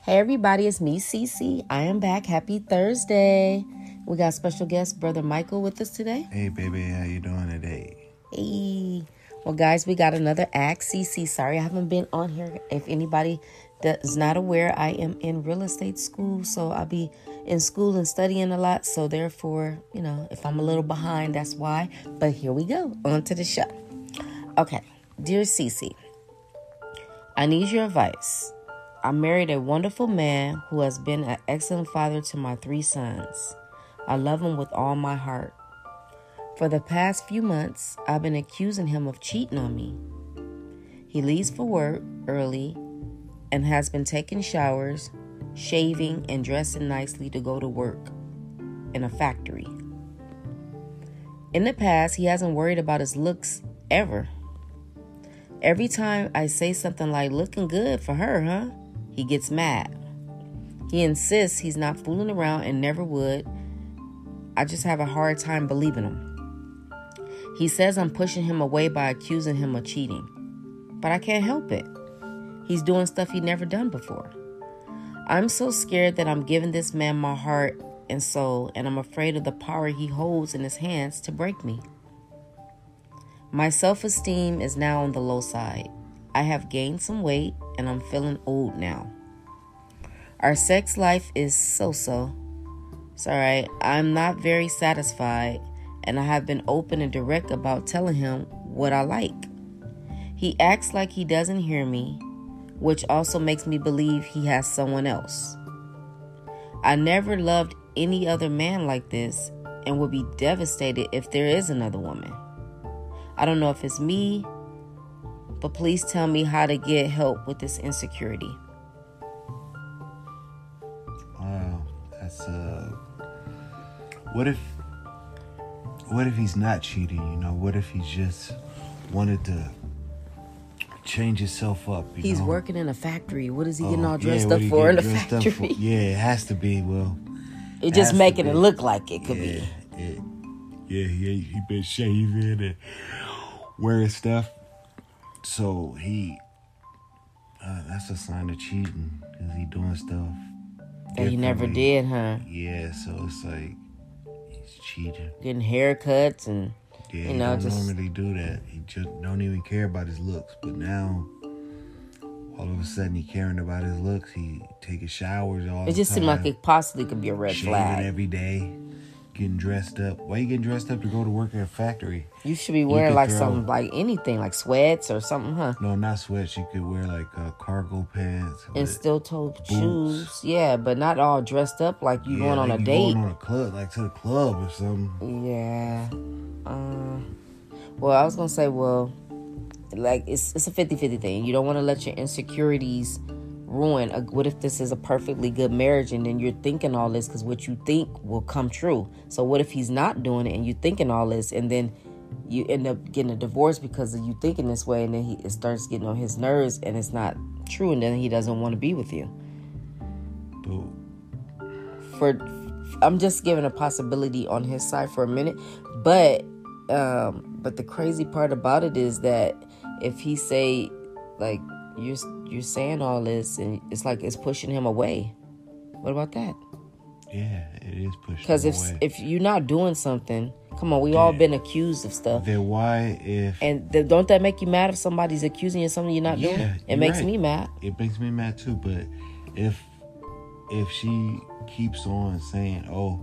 Hey everybody, it's me, Cece. I am back. Happy Thursday. We got special guest brother Michael with us today. Hey baby, how you doing today? Hey. Well, guys, we got another act. Cece. Sorry, I haven't been on here. If anybody that is not aware, I am in real estate school, so I'll be in school and studying a lot. So therefore, you know, if I'm a little behind, that's why. But here we go. On to the show. Okay, dear Cece, I need your advice. I married a wonderful man who has been an excellent father to my three sons. I love him with all my heart. For the past few months, I've been accusing him of cheating on me. He leaves for work early and has been taking showers, shaving, and dressing nicely to go to work in a factory. In the past, he hasn't worried about his looks ever. Every time I say something like, looking good for her, huh? He gets mad. He insists he's not fooling around and never would. I just have a hard time believing him. He says I'm pushing him away by accusing him of cheating. But I can't help it. He's doing stuff he'd never done before. I'm so scared that I'm giving this man my heart and soul, and I'm afraid of the power he holds in his hands to break me. My self esteem is now on the low side. I have gained some weight and I'm feeling old now. Our sex life is so so. Alright. I'm not very satisfied and I have been open and direct about telling him what I like. He acts like he doesn't hear me, which also makes me believe he has someone else. I never loved any other man like this and would be devastated if there is another woman. I don't know if it's me, but please tell me how to get help with this insecurity. Wow, that's uh. What if? What if he's not cheating? You know, what if he just wanted to change himself up? You He's know? working in a factory. What is he getting Oh, all dressed yeah, up for in a factory? Yeah, it has to be. Well, It just making it look like it could yeah, be. it, yeah, he he been shaving and wearing stuff. So he, uh, that's a sign of cheating because he doing stuff That he never did, huh? Yeah, so it's like he's cheating. Getting haircuts and Yeah, You he don't just- normally do that. He just don't even care about his looks. But now, all of a sudden, he caring about his looks. He taking showers all it the just seemed like it possibly could be a red shaving flag. every day, getting dressed up. Why you getting dressed up to go to work at a factory? You should be wearing like throw- something like anything, like sweats or something, huh? No, not sweats. You could wear like uh, cargo pants And steel toe shoes. Yeah, but not all dressed up like you yeah, going on like a you date. Going on a club, like to the club or something. Yeah. Uh, well, I was gonna say, well, like it's it's a 50-50 thing. You don't want to let your insecurities ruin. A, what if this is a perfectly good marriage and then you're thinking all this because what you think will come true. So what if he's not doing it and you're thinking all this and then you end up getting a divorce because of you thinking this way and then he it starts getting on his nerves and it's not true and then he doesn't want to be with you. But for I'm just giving a possibility on his side for a minute, but um but the crazy part about it is that if he say like you're you're saying all this and it's like it's pushing him away. What about that? yeah, it is pushing. Because if away. if you're not doing something, come on, we all been accused of stuff. then why if And th- don't that make you mad if somebody's accusing you of something you're not Yeah, doing? It makes right. me mad. it makes me mad too. But if if she keeps on saying, "Oh,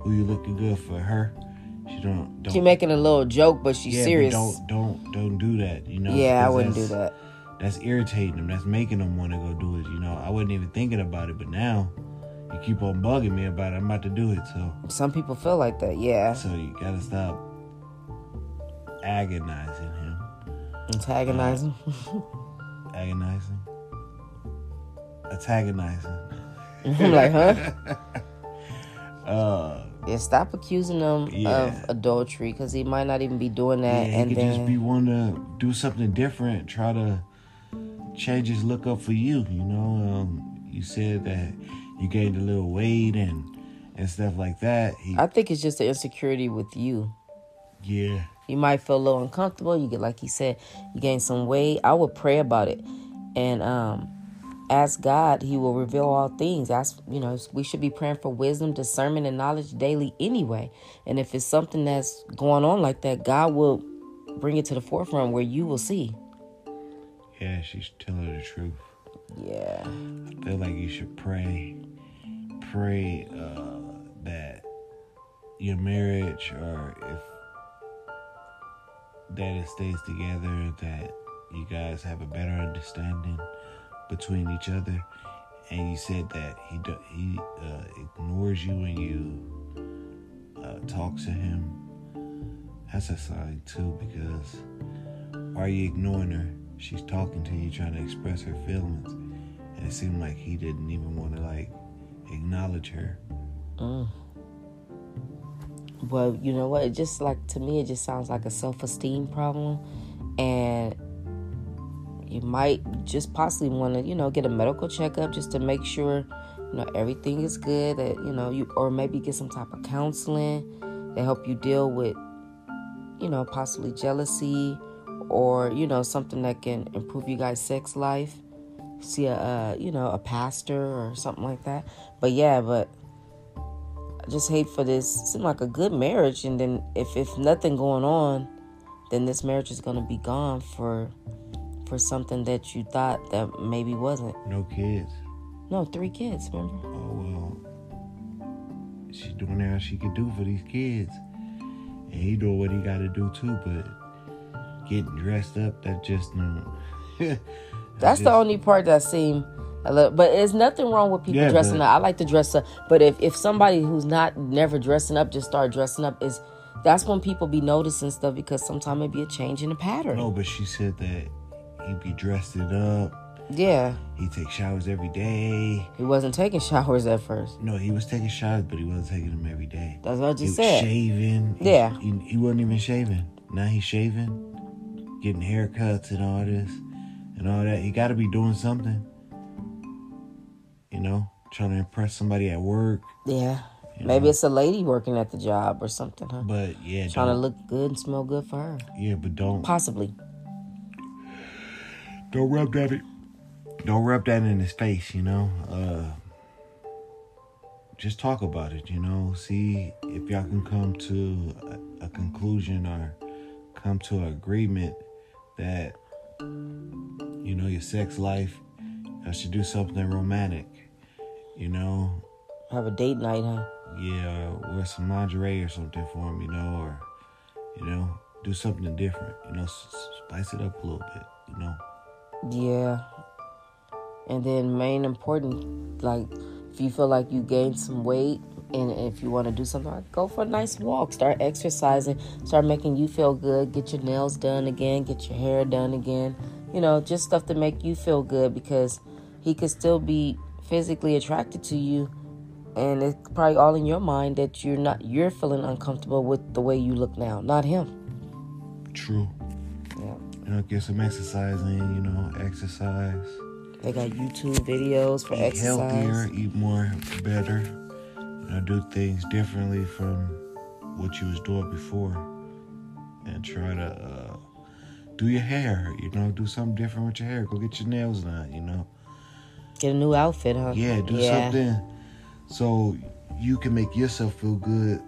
who you looking good for her," she don't don't. She making a little joke, but she's yeah, but serious. don't don't don't do that. You know. yeah, I wouldn't do that. That's irritating them. That's making them want to go do it. You know. I wasn't even thinking about it, but now you keep on bugging me about it. I'm about to do it. So Some people feel like that. Yeah, so you gotta stop agonizing him. antagonizing. Agonizing. Antagonizing. I'm like, huh? Uh. Yeah, stop accusing him Yeah. of adultery because he might not even be doing that. Yeah, and he could then just be wanting to do something different, try to change his look up for you. You know, um, you said that you gained a little weight and and stuff like that. He, I think it's just the insecurity with you. yeah, You might feel a little uncomfortable. You get, like he said, you gain some weight. I would pray about it and um, ask God, He will reveal all things. Ask, you know, we should be praying for wisdom, discernment, and knowledge daily anyway. And if it's something that's going on like that, God will bring it to the forefront where you will see. Yeah, she's telling the truth. Yeah. I feel like you should pray, pray uh, that your marriage or if that it stays together, that you guys have a better understanding between each other. And you said that he do, he uh, ignores you when you uh, talk to him. That's a sign too, because why are you ignoring her? She's talking to you, trying to express her feelings, and it seemed like he didn't even want to like acknowledge her. Mm. Well, you know what? It just like to me, it just sounds like a self-esteem problem, and you might just possibly want to, you know, get a medical checkup just to make sure, you know, everything is good. That you know, you or maybe get some type of counseling to help you deal with, you know, possibly jealousy or you know something that can improve you guys' sex life. See a, uh, you know, a pastor or something like that. But yeah, but I just hate for this. It seemed like a good marriage, and then if if nothing going on, then this marriage is gonna be gone for for something that you thought that maybe wasn't. No kids. No, three kids. Remember? Oh well, she's doing all she can do for these kids, and he doing what he got to do too. But getting dressed up, that just no. That's just, the only part that seemed a little, but there's nothing wrong with people yeah, dressing but, up. I like to dress up, but if if somebody who's not never dressing up just start dressing up, is that's when people be noticing stuff because sometimes it be a change in the pattern. No, but she said that He'd be dressed it up. Yeah. He take showers every day. He wasn't taking showers at first. No, he was taking showers, but he wasn't taking them every day. That's what I just he said. Shaving. Yeah. He, he, wasn't even shaving. Now he's shaving, getting haircuts and all this and all that. He got to be doing something. You know, trying to impress somebody at work. Yeah. Maybe know? it's a lady working at the job or something, huh? But yeah, trying to look good and smell good for her. Yeah, but don't possibly don't rub that. Don't rub that in his face. You know. Uh, just talk about it. You know. See if y'all can come to a, a conclusion or come to an agreement that you know your sex life. I should do something romantic. You know. Have a date night, huh? Yeah, or wear some lingerie or something for him. You know, or you know, do something different. You know, spice it up a little bit. You know. Yeah. And then main important, like if you feel like you gained some weight and if you want to do something, like go for a nice walk, start exercising, start making you feel good, get your nails done again, get your hair done again. You know, just stuff to make you feel good because he could still be physically attracted to you and it's probably all in your mind that you're not you're feeling uncomfortable with the way you look now, not him. True. Yeah you know, get some exercise in, you know, exercise. They got YouTube videos for eat exercise. healthier, eat more, better. You know, do things differently from what you was doing before, and try to uh, do your hair. You know, do something different with your hair. Go get your nails done. You know, get a new outfit, huh? Yeah, do yeah. something so you can make yourself feel good,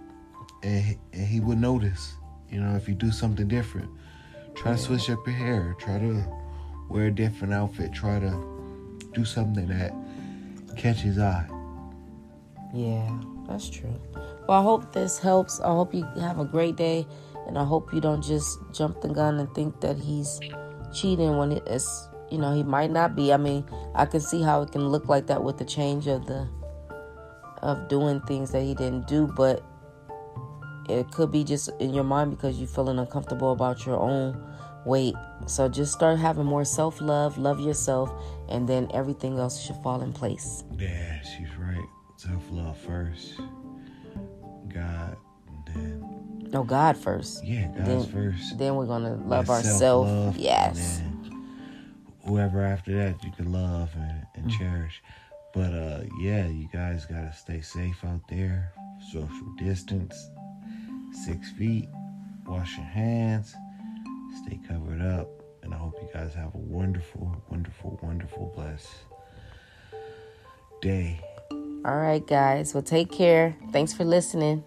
and and he would notice. You know, if you do something different. Try to switch up your hair. Try to wear a different outfit. Try to do something that catches his eye. Yeah, that's true. Well, I hope this helps. I hope you have a great day, and I hope you don't just jump the gun and think that he's cheating when it's you know he might not be. I mean, I can see how it can look like that with the change of the of doing things that he didn't do, but it could be just in your mind because you're feeling uncomfortable about your own weight. So just start having more self love, love yourself, and then everything else should fall in place. Yeah, she's right. Self love first. God, then. No, God first. Yeah, God's then, first. Then we're gonna love ourselves. Yes. whoever after that you can love and, and mm-hmm. cherish. But uh, yeah, you guys gotta stay safe out there. Social distance six feet. Wash your hands. Stay covered up. And I hope you guys have a wonderful, wonderful, wonderful, blessed day. All right, guys. Well, take care. Thanks for listening.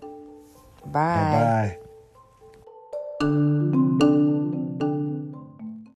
Bye. Bye.